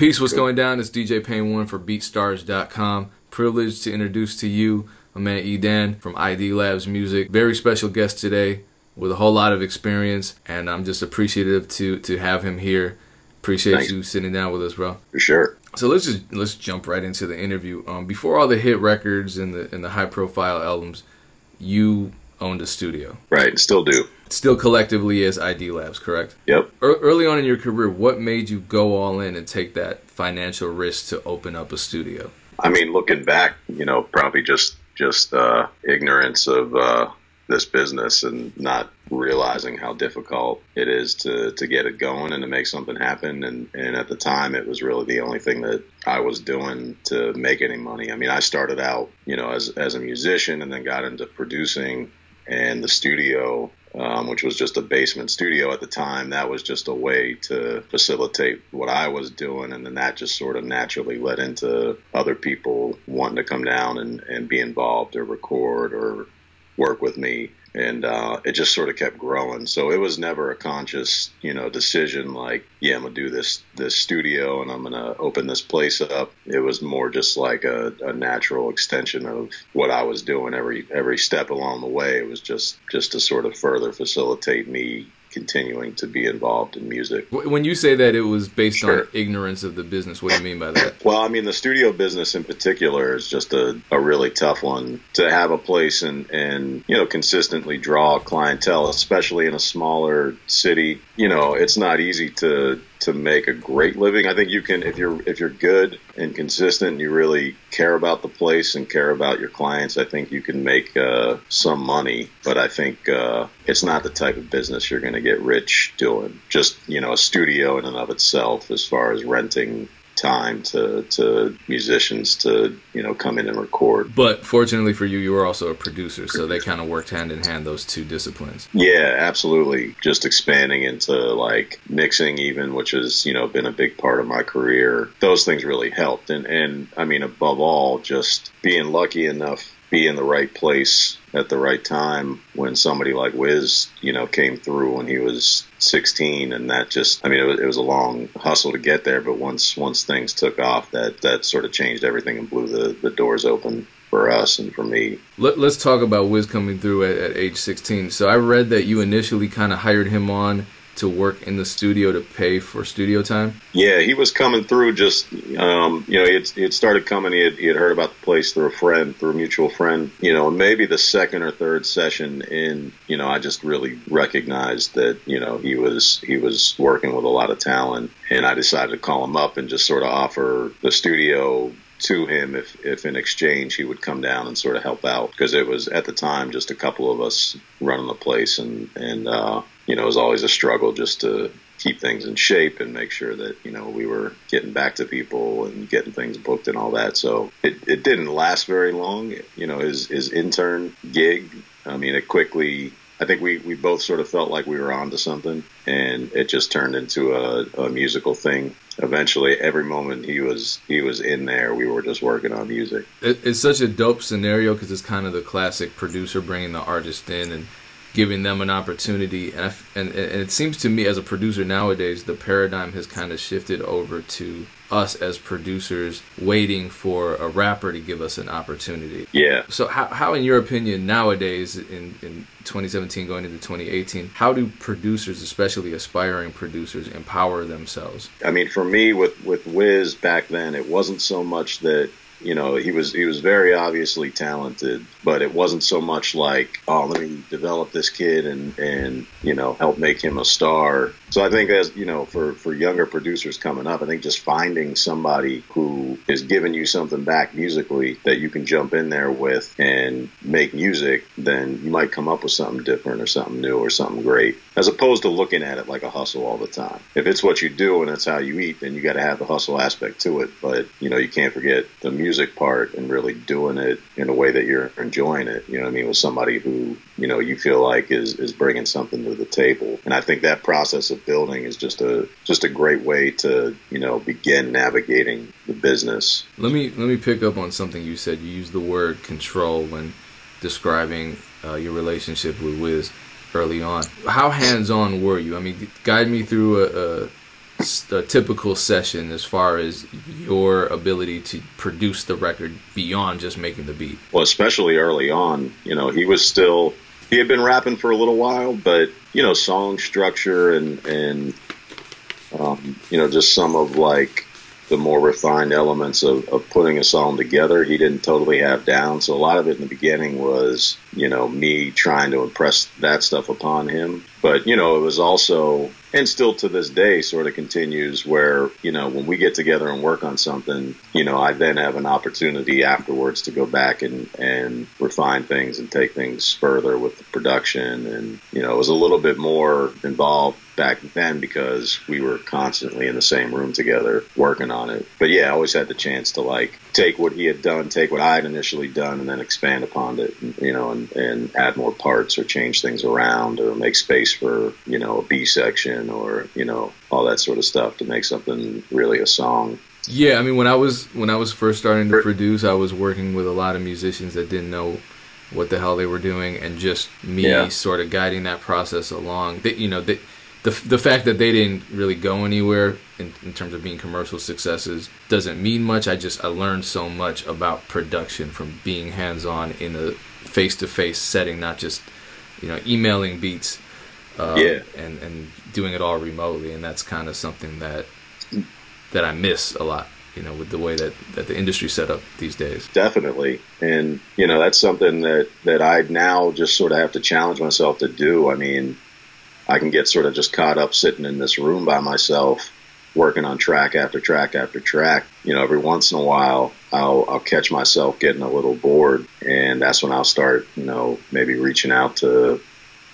Peace, what's going down? It's DJ Pain 1 for BeatStars.com. Privileged to introduce to you my man Edan from ID Labs Music. Very special guest today with a whole lot of experience, and I'm just appreciative to to have him here. Appreciate Thanks. you sitting down with us, bro. For sure. So let's just let's jump right into the interview. Um, before all the hit records and the and the high profile albums, you owned a studio. Right. Still do. Still collectively as ID Labs, correct? Yep. Ear- Early on in your career, what made you go all in and take that financial risk to open up a studio? I mean, looking back, you know, probably just just uh, ignorance of uh, this business and not realizing how difficult it is to, to get it going and to make something happen. And, and at the time, it was really the only thing that I was doing to make any money. I mean, I started out, you know, as, as a musician and then got into producing and the studio, um, which was just a basement studio at the time, that was just a way to facilitate what I was doing. And then that just sort of naturally led into other people wanting to come down and, and be involved or record or work with me. And uh, it just sort of kept growing. So it was never a conscious, you know, decision like, yeah, I'm gonna do this this studio and I'm gonna open this place up. It was more just like a, a natural extension of what I was doing every every step along the way. It was just just to sort of further facilitate me continuing to be involved in music. When you say that it was based Sure. on ignorance of the business, what do you mean by that? Well, I mean, the studio business in particular is just a, a really tough one to have a place and, and, you know, consistently draw clientele, especially in a smaller city. You know, it's not easy to, to make a great living. I think you can, if you're, if you're good and consistent and you really care about the place and care about your clients, I think you can make, uh, some money. But I think, uh, it's not the type of business you're going to get rich doing. Just, you know, a studio in and of itself as far as renting time to, to musicians to, you know, come in and record. But fortunately for you, you were also a producer, so they kind of worked hand in hand those two disciplines. Yeah, absolutely. Just expanding into like mixing even, which has, you know, been a big part of my career. Those things really helped. And, and I mean, above all, just being lucky enough, be in the right place at the right time when somebody like Wiz, you know, came through when he was 16 and that just, I mean, it was, it was a long hustle to get there, but once, once things took off, that, that sort of changed everything and blew the, the doors open for us and for me. Let, let's talk about Wiz coming through at, at age 16. So I read that you initially kind of hired him on to work in the studio to pay for studio time. Yeah, he was coming through. Just um, you know, he had, started coming. He had, he had heard about the place through a friend, through a mutual friend. You know, and maybe the second or third session in, you know, I just really recognized that you know he was he was working with a lot of talent, and I decided to call him up and just sort of offer the studio to him if, if in exchange he would come down and sort of help out because it was at the time just a couple of us running the place and and uh, you know it was always a struggle just to keep things in shape and make sure that you know we were getting back to people and getting things booked and all that so it, it didn't last very long you know his his intern gig I mean it quickly I think we, we both sort of felt like we were onto something, and it just turned into a, a musical thing. Eventually, every moment he was he was in there, we were just working on music. It, it's such a dope scenario because it's kind of the classic producer bringing the artist in and giving them an opportunity. And, I and and it seems to me as a producer nowadays, the paradigm has kind of shifted over to us as producers waiting for a rapper to give us an opportunity. Yeah, So how, how in your opinion nowadays in, in 2017 going into 2018 how do producers especially aspiring producers empower themselves I mean, for me with with Wiz back then, it wasn't so much that you know he was he was very obviously talented, but it wasn't so much like oh let me develop this kid and and you know help make him a star. So I think as you know for for younger producers coming up, I think just finding somebody who is giving you something back musically that you can jump in there with and make music, then you might come up with something different or something new or something great, as opposed to looking at it like a hustle all the time. If it's what you do and it's how you eat, then you got to have the hustle aspect to it. But you know, you can't forget the music part and really doing it in a way that you're enjoying it. You know what I mean? With somebody who you know you feel like is is bringing something to the table. And I think that process of building is just a just a great way to you know begin navigating the business. let me let me pick up on something you said you used the word control when describing uh, your relationship with Wiz early on how hands-on were you I mean guide me through a, a a typical session as far as your ability to produce the record beyond just making the beat? Well, especially early on, you know, he was still he had been rapping for a little while, but you know, song structure and and um, you know, just some of like the more refined elements of, of putting a song together he didn't totally have down so a lot of it in the beginning was you know me trying to impress that stuff upon him. But you know it was also and still to this day sort of continues where you know when we get together and work on something you know i then have an opportunity afterwards to go back and and refine things and take things further with the production. And you know it was a little bit more involved back then because we were constantly in the same room together working on it. But yeah i always had the chance to like take what he had done take what i had initially done and then expand upon it you know and, Um, and add more parts or change things around or make space for you know a b section or you know all that sort of stuff to make something really a song. Yeah, I mean when I was when I was first starting to produce, I was working with a lot of musicians that didn't know what the hell they were doing, and just me yeah. sort of guiding that process along. That you know the the fact that they didn't really go anywhere in, in terms of being commercial successes doesn't mean much. I just I learned so much about production from being hands on in a face to face setting, not just you know emailing beats uh, yeah. and and doing it all remotely, and that's kind of something that that I miss a lot. You know, with the way that, that the industry set up these days. Definitely, and you know that's something that that I now just sort of have to challenge myself to do. I mean, I can get sort of just caught up sitting in this room by myself, working on track after track after track. You know, every once in a while, I'll, I'll catch myself getting a little bored, and that's when I'll start, you know, maybe reaching out to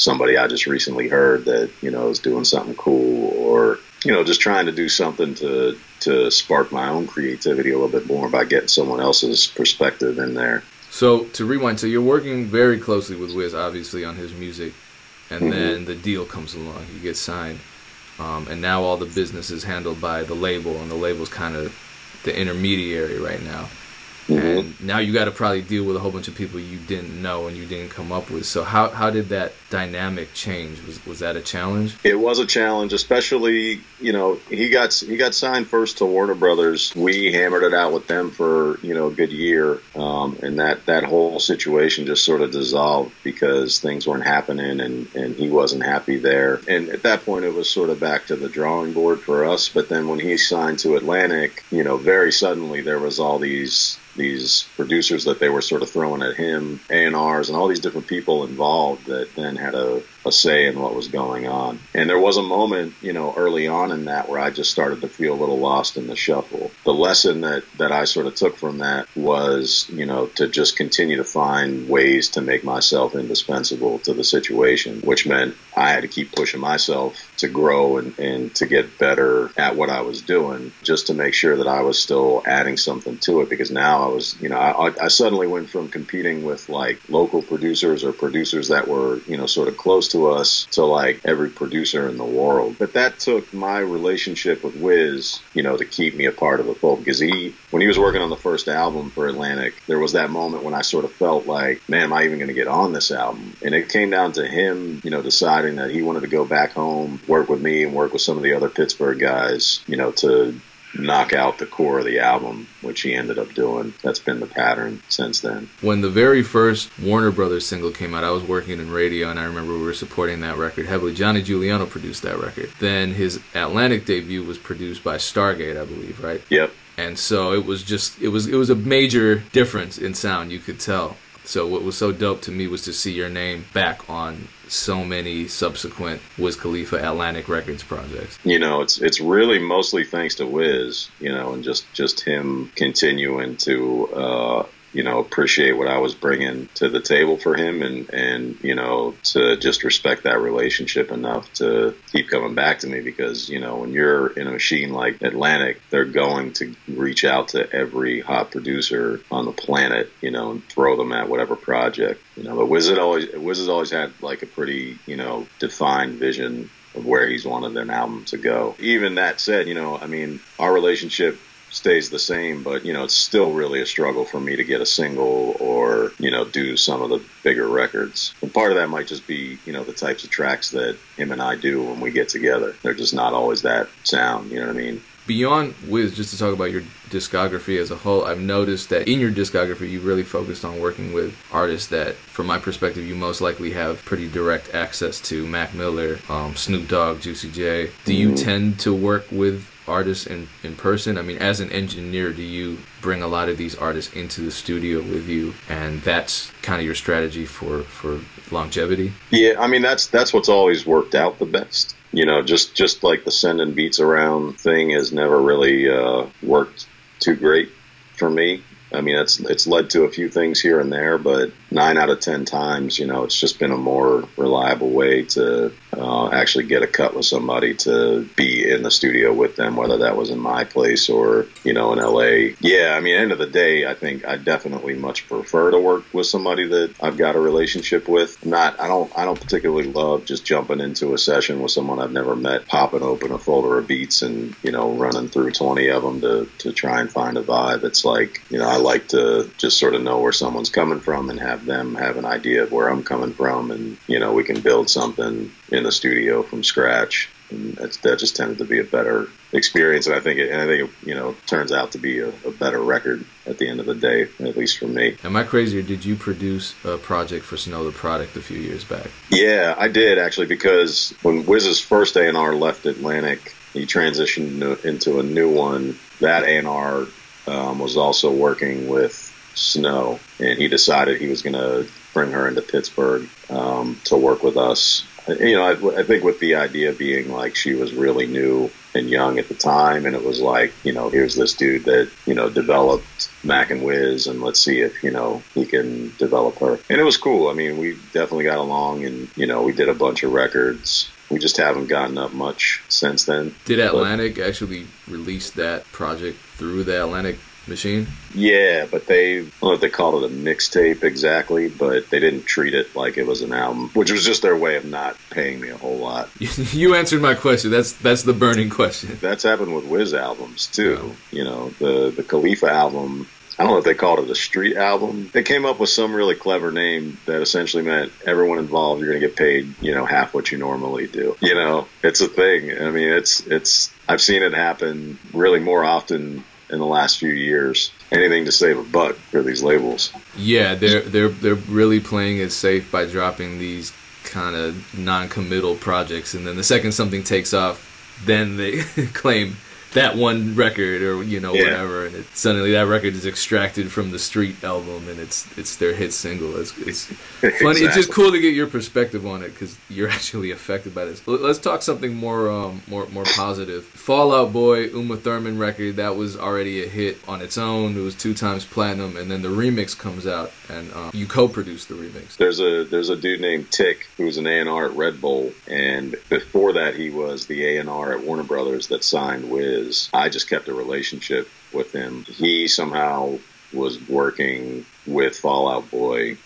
somebody I just recently heard that you know is doing something cool, or you know just trying to do something to to spark my own creativity a little bit more by getting someone else's perspective in there. So to rewind, so you're working very closely with Wiz, obviously on his music, and mm-hmm. then the deal comes along, you get signed, um, and now all the business is handled by the label, and the label's kind of the intermediary right now. Mm-hmm. And now you got to probably deal with a whole bunch of people you didn't know and you didn't come up with. So how how did that dynamic change? Was was that a challenge? It was a challenge, especially you know he got he got signed first to Warner Brothers. We hammered it out with them for you know a good year, um, and that that whole situation just sort of dissolved because things weren't happening and and he wasn't happy there. And at that point, it was sort of back to the drawing board for us. But then when he signed to Atlantic, you know, very suddenly there was all these these producers that they were sort of throwing at him, A&Rs, and all these different people involved that then had a, a say in what was going on. And there was a moment, you know, early on in that where I just started to feel a little lost in the shuffle. The lesson that, that I sort of took from that was, you know, to just continue to find ways to make myself indispensable to the situation, which meant I had to keep pushing myself to grow and, and to get better at what I was doing just to make sure that I was still adding something to it because now I was, you know, I, I suddenly went from competing with like local producers or producers that were, you know, sort of close to us to like every producer in the world. But that took my relationship with Wiz, you know, to keep me a part of the fold because he, when he was working on the first album for Atlantic, there was that moment when I sort of felt like, man, am I even going to get on this album? And it came down to him, you know, deciding that he wanted to go back home work with me and work with some of the other Pittsburgh guys, you know, to knock out the core of the album, which he ended up doing. That's been the pattern since then. When the very first Warner Brothers single came out, I was working in radio and I remember we were supporting that record heavily. Johnny Juliano produced that record. Then his Atlantic debut was produced by Stargate, I believe, right? Yep. And so it was just it was it was a major difference in sound, you could tell. So what was so dope to me was to see your name back on so many subsequent Wiz Khalifa Atlantic Records projects. You know, it's it's really mostly thanks to Wiz, you know, and just just him continuing to uh, you know, appreciate what I was bringing to the table for him and, and, you know, to just respect that relationship enough to keep coming back to me because, you know, when you're in a machine like Atlantic, they're going to reach out to every hot producer on the planet, you know, and throw them at whatever project, you know, but Wiz always, Wiz has always had like a pretty, you know, defined vision of where he's wanted an album to go. Even that said, you know, I mean, our relationship stays the same, but you know, it's still really a struggle for me to get a single or you know do some of the bigger records. And part of that might just be you know the types of tracks that him and I do when we get together. They're just not always that sound. You know what I mean? Beyond Wiz, just to talk about your discography as a whole, I've noticed that in your discography, you really focused on working with artists that, from my perspective, you most likely have pretty direct access to. Mac Miller, um, Snoop Dogg, Juicy J. Do you mm-hmm. tend to work with artists in, in person? I mean, as an engineer, do you bring a lot of these artists into the studio with you, and that's kind of your strategy for for longevity? Yeah, I mean that's that's what's always worked out the best. You know, just just like the sending beats around thing has never really uh, worked too great for me. I mean, it's it's led to a few things here and there, but nine out of ten times, you know, it's just been a more reliable way to uh, actually get a cut with somebody to be in the studio with them, whether that was in my place or you know in LA. Yeah, I mean, end of the day, I think I definitely much prefer to work with somebody that I've got a relationship with. Not, I don't, I don't particularly love just jumping into a session with someone I've never met, popping open a folder of beats and you know running through twenty of them to to try and find a vibe. It's like you know, I like to just sort of know where someone's coming from and have them have an idea of where I'm coming from, and you know we can build something in the studio from scratch. And that just tended to be a better experience, and I think it, and I think it, you know turns out to be a, a, better record at the end of the day, at least for me. Am I crazy, or did you produce a project for Snow the Product a few years back? Yeah, I did actually, because when Wiz's first A and R left Atlantic, he transitioned into a new one. That A and R um, was also working with Snow, and he decided he was going to bring her into Pittsburgh um, to work with us. You know, I, I think with the idea being like she was really new and young at the time, and it was like, you know, here's this dude that you know developed Mac and Wiz, and let's see if you know he can develop her. And it was cool. I mean, we definitely got along, and you know, we did a bunch of records. We just haven't gotten up much since then. Did Atlantic but, actually release that project through the Atlantic machine? Yeah, but they I don't know if they called it a mixtape exactly, but they didn't treat it like it was an album, which was just their way of not paying me a whole lot. you answered my question. That's that's the burning question. That's happened with Wiz albums too. You know, the the Khalifa album I don't know if they called it a street album. They came up with some really clever name that essentially meant everyone involved you're going to get paid, you know, half what you normally do. You know, it's a thing. I mean, it's it's I've seen it happen really more often in the last few years. Anything to save a buck for these labels. Yeah, they're they're they're really playing it safe by dropping these kind of non-committal projects, and then the second something takes off, then they claim that one record or you know yeah. whatever, and it, suddenly that record is extracted from the Street album, and it's it's their hit single. It's, it's funny. Exactly. It's just cool to get your perspective on it because you're actually affected by this. Let's talk something more um, more more positive. Fall Out Boy, Uma Thurman record that was already a hit on its own. It was two times platinum, and then the remix comes out, and um, you co-produced the remix. There's a there's a dude named Tick who's an A and R at Red Bull, and before that he was the A and R at Warner Brothers that signed with is I just kept a relationship with him. He somehow was working with Fall Out Boy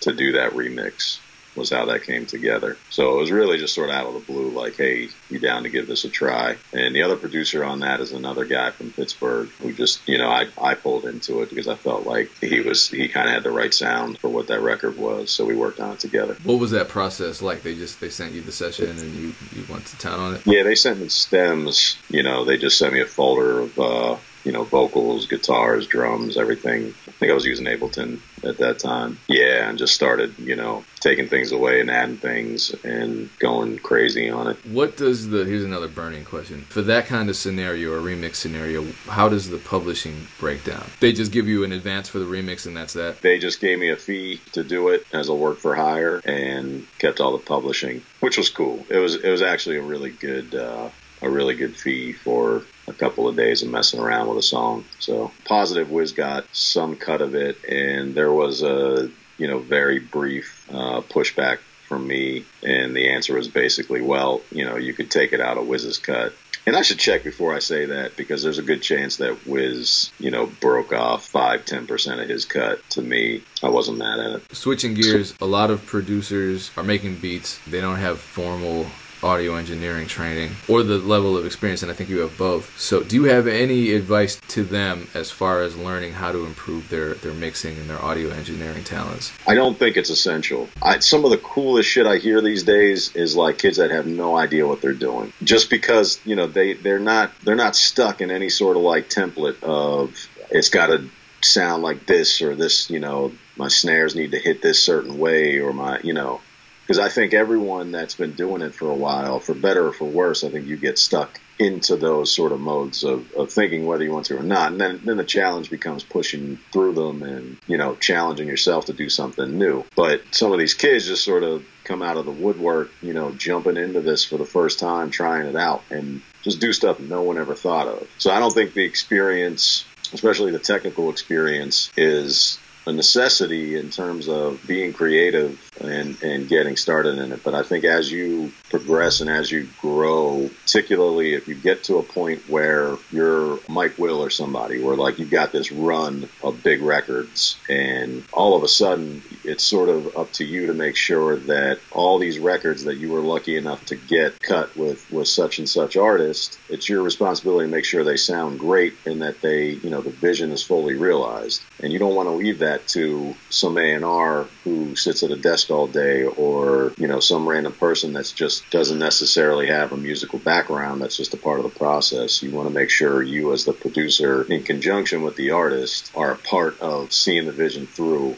to do that remix was how that came together. So it was really just sort of out of the blue, like, hey, you down to give this a try? And the other producer on that is another guy from Pittsburgh who just, you know, I, I pulled into it because I felt like he was, he kind of had the right sound for what that record was. So we worked on it together. What was that process like? They just, they sent you the session and you, you went to town on it? Yeah, they sent me stems. You know, they just sent me a folder of, uh, you know, vocals, guitars, drums, everything. I think I was using Ableton at that time. Yeah, and just started, you know, taking things away and adding things and going crazy on it. What does the here's another burning question. For that kind of scenario or remix scenario, how does the publishing break down? They just give you an advance for the remix and that's that? They just gave me a fee to do it as a work for hire and kept all the publishing, which was cool. It was it was actually a really good uh, a really good fee for a couple of days of messing around with a song. So Positive Wiz got some cut of it, and there was a you know very brief uh, pushback from me, and the answer was basically, well, you know, you could take it out of Wiz's cut. And I should check before I say that because there's a good chance that Wiz, you know, broke off five, ten percent of his cut to me. I wasn't mad at it. Switching gears, a lot of producers are making beats. They don't have formal audio engineering training or the level of experience, and I think you have both. So, do you have any advice to them as far as learning how to improve their, their mixing and their audio engineering talents? I don't think it's essential. I, some of the coolest shit I hear these days is like kids that have no idea what they're doing, just because you know they they're not they're not stuck in any sort of like template of it's got to sound like this or this you know my snares need to hit this certain way or my you know because I think everyone that's been doing it for a while, for better or for worse, I think you get stuck into those sort of modes of, of thinking whether you want to or not. And then, then the challenge becomes pushing through them and, you know, challenging yourself to do something new. But some of these kids just sort of come out of the woodwork, you know, jumping into this for the first time, trying it out and just do stuff no one ever thought of. So I don't think the experience, especially the technical experience, is a necessity in terms of being creative and, and getting started in it. But I think as you progress and as you grow, particularly if you get to a point where you're Mike Will or somebody, where like you've got this run of big records, and all of a sudden it's sort of up to you to make sure that all these records that you were lucky enough to get cut with with such and such artist, it's your responsibility to make sure they sound great and that they, you know, the vision is fully realized. And you don't want to leave that to some A and R who sits at a desk all day, or you know, some random person that's just doesn't necessarily have a musical background. That's just a part of the process. You want to make sure you, as the producer, in conjunction with the artist, are a part of seeing the vision through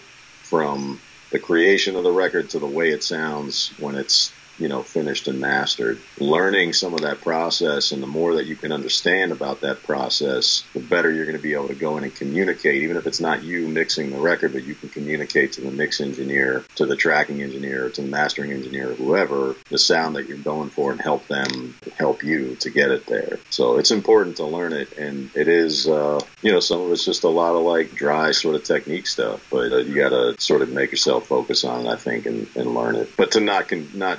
from the creation of the record to the way it sounds when it's you know, finished and mastered. Learning some of that process and the more that you can understand about that process, the better you're going to be able to go in and communicate, even if it's not you mixing the record, but you can communicate to the mix engineer, to the tracking engineer, to the mastering engineer, whoever, the sound that you're going for and help them help you to get it there. So it's important to learn it. And it is, uh, you know, some of it's just a lot of like dry sort of technique stuff, but uh, you got to sort of make yourself focus on it, I think, and, and learn it. But to not, con- not,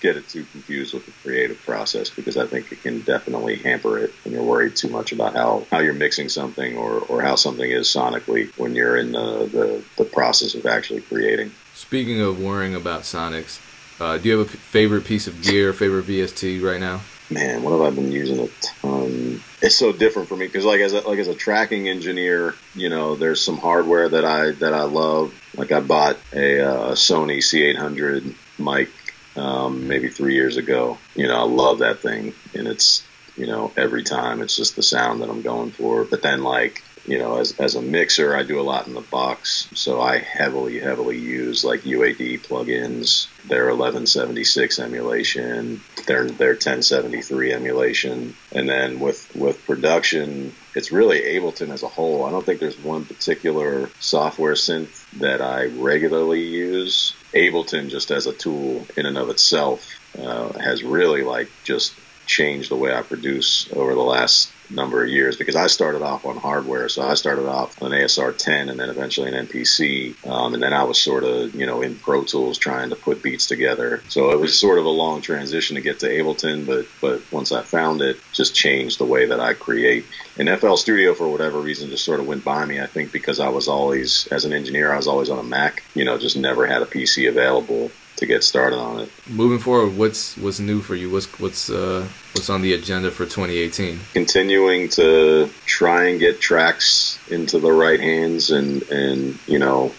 get it too confused with the creative process because I think it can definitely hamper it when you're worried too much about how, how you're mixing something or, or how something is sonically when you're in the, the, the process of actually creating. Speaking of worrying about sonics, uh, do you have a p- favorite piece of gear, favorite VST right now? Man, what have I been using a ton? It's so different for me because, like as a, like as a tracking engineer, you know, there's some hardware that I that I love. Like I bought a uh, Sony C800 mic um, maybe three years ago. You know, I love that thing, and it's you know every time it's just the sound that I'm going for. But then like you know, as, as a mixer, I do a lot in the box. So I heavily, heavily use like UAD plugins, their 1176 emulation, their, their 1073 emulation. And then with, with production, it's really Ableton as a whole. I don't think there's one particular software synth that I regularly use. Ableton just as a tool in and of itself uh, has really like just changed the way I produce over the last number of years because I started off on hardware. So I started off on ASR 10 and then eventually an MPC. Um, and then I was sort of, you know, in Pro Tools trying to put beats together. So it was sort of a long transition to get to Ableton, but, but once I found it, just changed the way that I create. And FL Studio, for whatever reason, just sort of went by me. I think because I was always, as an engineer, I was always on a Mac, you know, just never had a PC available to get started on it. Moving forward, what's what's new for you? What's what's uh, what's on the agenda for 2018? Continuing to try and get tracks into the right hands and and you know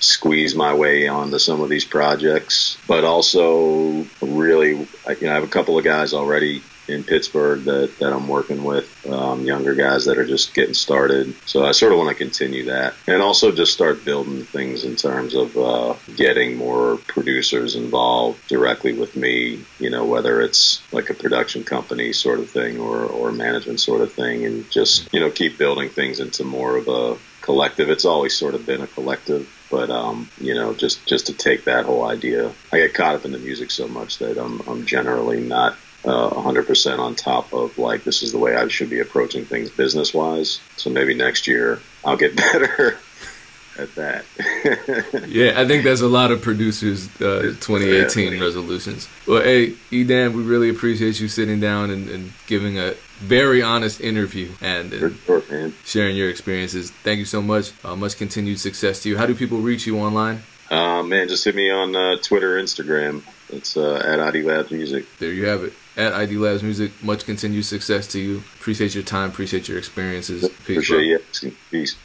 squeeze my way onto some of these projects, but also really, you know, I have a couple of guys already in Pittsburgh that, that I'm working with, um, younger guys that are just getting started. So I sort of want to continue that and also just start building things in terms of uh, getting more producers involved directly with me, you know, whether it's like a production company sort of thing or, or management sort of thing and just, you know, keep building things into more of a collective. It's always sort of been a collective but um, you know, just just to take that whole idea, I get caught up in the music so much that I'm I'm generally not uh, 100% on top of like this is the way I should be approaching things business wise. So maybe next year I'll get better at that. yeah, I think there's a lot of producers uh, 2018 yeah. resolutions. Well, hey, Edam, we really appreciate you sitting down and, and giving a very honest interview and, and sure, sharing your experiences. Thank you so much. Uh, much continued success to you. How do people reach you online? Uh, man, just hit me on uh, Twitter, Instagram. It's uh, at ID Labs Music. There you have it. At ID Labs Music, much continued success to you. Appreciate your time. Appreciate your experiences. Peace, appreciate you. Peace.